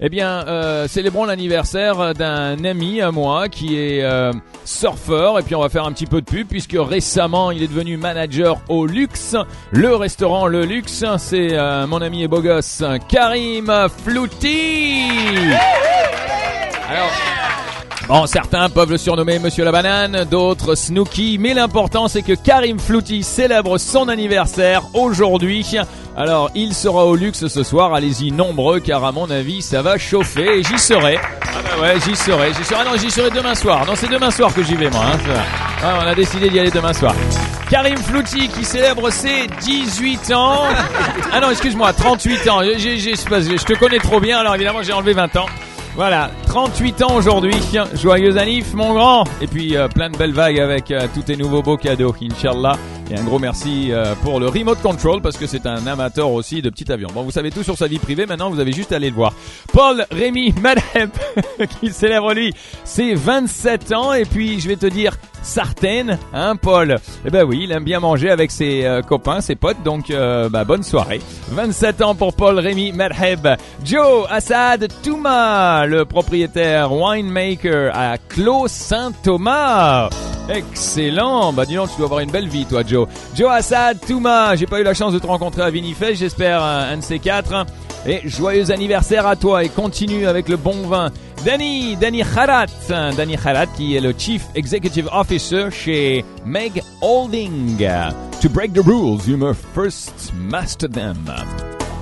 Eh bien, euh, célébrons l'anniversaire d'un ami à moi qui est euh, surfeur et puis on va faire un petit peu de pub puisque récemment il est devenu manager au Luxe, le restaurant Le Luxe. C'est euh, mon ami et beau gosse Karim Flouti. Alors. Bon, certains peuvent le surnommer Monsieur la Banane, d'autres Snooky, mais l'important c'est que Karim Flouti célèbre son anniversaire aujourd'hui. Alors, il sera au luxe ce soir, allez-y nombreux car à mon avis ça va chauffer et j'y serai. Ah bah ouais, j'y serai, j'y serai. Ah non, j'y serai demain soir. Non, c'est demain soir que j'y vais moi. Hein. Ah, on a décidé d'y aller demain soir. Karim Flouti qui célèbre ses 18 ans. Ah non, excuse-moi, 38 ans. Je te connais trop bien, alors évidemment j'ai enlevé 20 ans. Voilà, 38 ans aujourd'hui. Joyeux anniv, mon grand. Et puis euh, plein de belles vagues avec euh, tous tes nouveaux beaux cadeaux, Inch'Allah. Et un gros merci euh, pour le remote control parce que c'est un amateur aussi de petits avions. Bon, vous savez tout sur sa vie privée. Maintenant, vous avez juste à aller le voir. Paul Rémi Madheb qui célèbre lui ses 27 ans. Et puis, je vais te dire Sartène, hein, Paul? Eh ben oui, il aime bien manger avec ses euh, copains, ses potes. Donc, euh, bah, bonne soirée. 27 ans pour Paul Rémi Madheb. Joe Assad Touma, le propriétaire winemaker à Clos Saint-Thomas. Excellent. Bah dis donc, tu dois avoir une belle vie, toi, Joe. Joe Assad Touma, j'ai pas eu la chance de te rencontrer à Vinifest, j'espère un, un de ces quatre. Et joyeux anniversaire à toi et continue avec le bon vin. Danny, Danny Kharat, Danny Kharat qui est le Chief Executive Officer chez Meg Holding. To break the rules, you must first master them.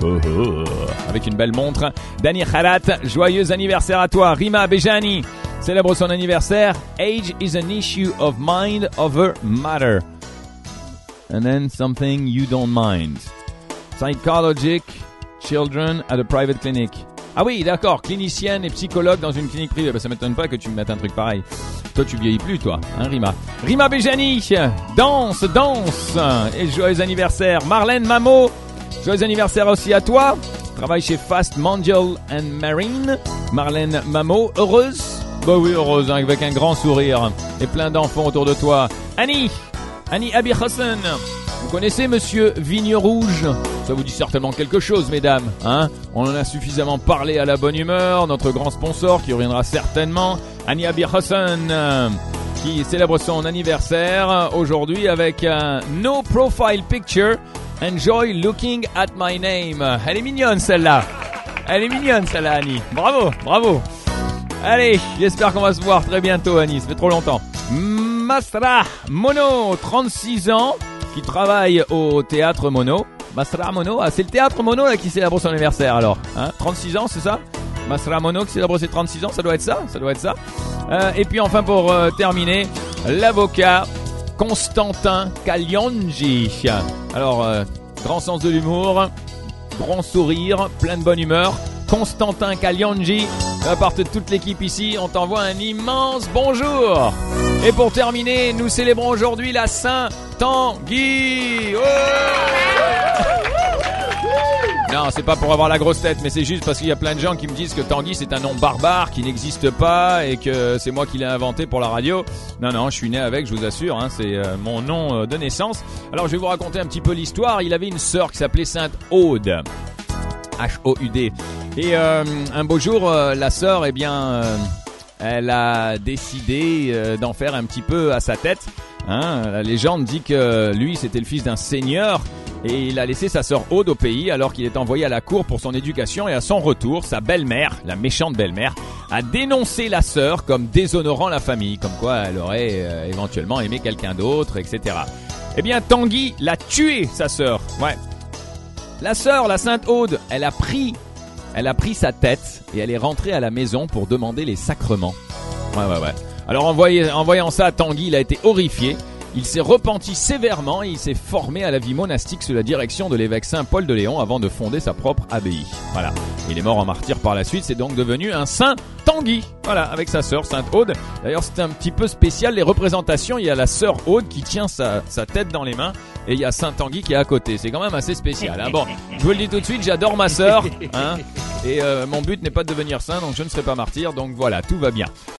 Oh. Avec une belle montre. Danny Kharat, joyeux anniversaire à toi. Rima Bejani célèbre son anniversaire. Age is an issue of mind over matter. And then something you don't mind. Psychologic children at a private clinic. Ah oui, d'accord, clinicienne et psychologue dans une clinique privée. Bah, ça m'étonne pas que tu me mettes un truc pareil. Toi, tu vieillis plus, toi, hein, Rima. Rima Bejani, danse, danse. Et joyeux anniversaire. Marlène Mamo, joyeux anniversaire aussi à toi. Travaille chez Fast Mondial and Marine. Marlène Mamo, heureuse? Bah oui, heureuse, hein, avec un grand sourire. Et plein d'enfants autour de toi. Annie, Annie Abi Hassan. Vous connaissez Monsieur Vigne Rouge? Ça vous dit certainement quelque chose, mesdames. Hein? On en a suffisamment parlé à la bonne humeur. Notre grand sponsor qui reviendra certainement, Annie Abi Hassan, euh, qui célèbre son anniversaire aujourd'hui avec un No Profile Picture. Enjoy looking at my name. Elle est mignonne celle-là. Elle est mignonne celle-là, Annie. Bravo, bravo. Allez, j'espère qu'on va se voir très bientôt, Annie. Ça fait trop longtemps. Masra Mono, 36 ans, qui travaille au théâtre Mono. Masra Mono, ah, c'est le théâtre Mono là qui célèbre son anniversaire alors. Hein 36 ans, c'est ça? Masra Mono qui célèbre ses 36 ans, ça doit être ça Ça doit être ça. Euh, et puis enfin pour euh, terminer, l'avocat Constantin Kalyonji. Alors, euh, grand sens de l'humour, grand sourire, plein de bonne humeur. Constantin Kalyonji, la part toute l'équipe ici, on t'envoie un immense bonjour. Et pour terminer, nous célébrons aujourd'hui la Saint-Tanguy. Non, c'est pas pour avoir la grosse tête, mais c'est juste parce qu'il y a plein de gens qui me disent que Tanguy c'est un nom barbare qui n'existe pas et que c'est moi qui l'ai inventé pour la radio. Non, non, je suis né avec, je vous assure, hein, c'est euh, mon nom euh, de naissance. Alors je vais vous raconter un petit peu l'histoire. Il avait une sœur qui s'appelait Sainte Aude. H-O-U-D. Et euh, un beau jour, euh, la sœur, eh bien, euh, elle a décidé euh, d'en faire un petit peu à sa tête. Hein. La légende dit que lui, c'était le fils d'un seigneur et il a laissé sa sœur Aude au pays alors qu'il est envoyé à la cour pour son éducation et à son retour, sa belle-mère, la méchante belle-mère, a dénoncé la sœur comme déshonorant la famille, comme quoi elle aurait euh, éventuellement aimé quelqu'un d'autre, etc. Eh bien, Tanguy l'a tué, sa sœur. Ouais. La sœur, la sainte Aude, elle a pris, sa tête et elle est rentrée à la maison pour demander les sacrements. Ouais, ouais, ouais. Alors en, voyant- en voyant ça, Tanguy, il a été horrifié. Il s'est repenti sévèrement et il s'est formé à la vie monastique sous la direction de l'évêque Saint Paul de Léon avant de fonder sa propre abbaye. Voilà. Il est mort en martyr par la suite, c'est donc devenu un saint Tanguy. Voilà, avec sa sœur Sainte Aude. D'ailleurs, c'est un petit peu spécial les représentations. Il y a la sœur Aude qui tient sa, sa tête dans les mains et il y a Saint Tanguy qui est à côté. C'est quand même assez spécial. hein. Bon, je vous le dis tout de suite, j'adore ma sœur. Hein, et euh, mon but n'est pas de devenir saint, donc je ne serai pas martyr. Donc voilà, tout va bien.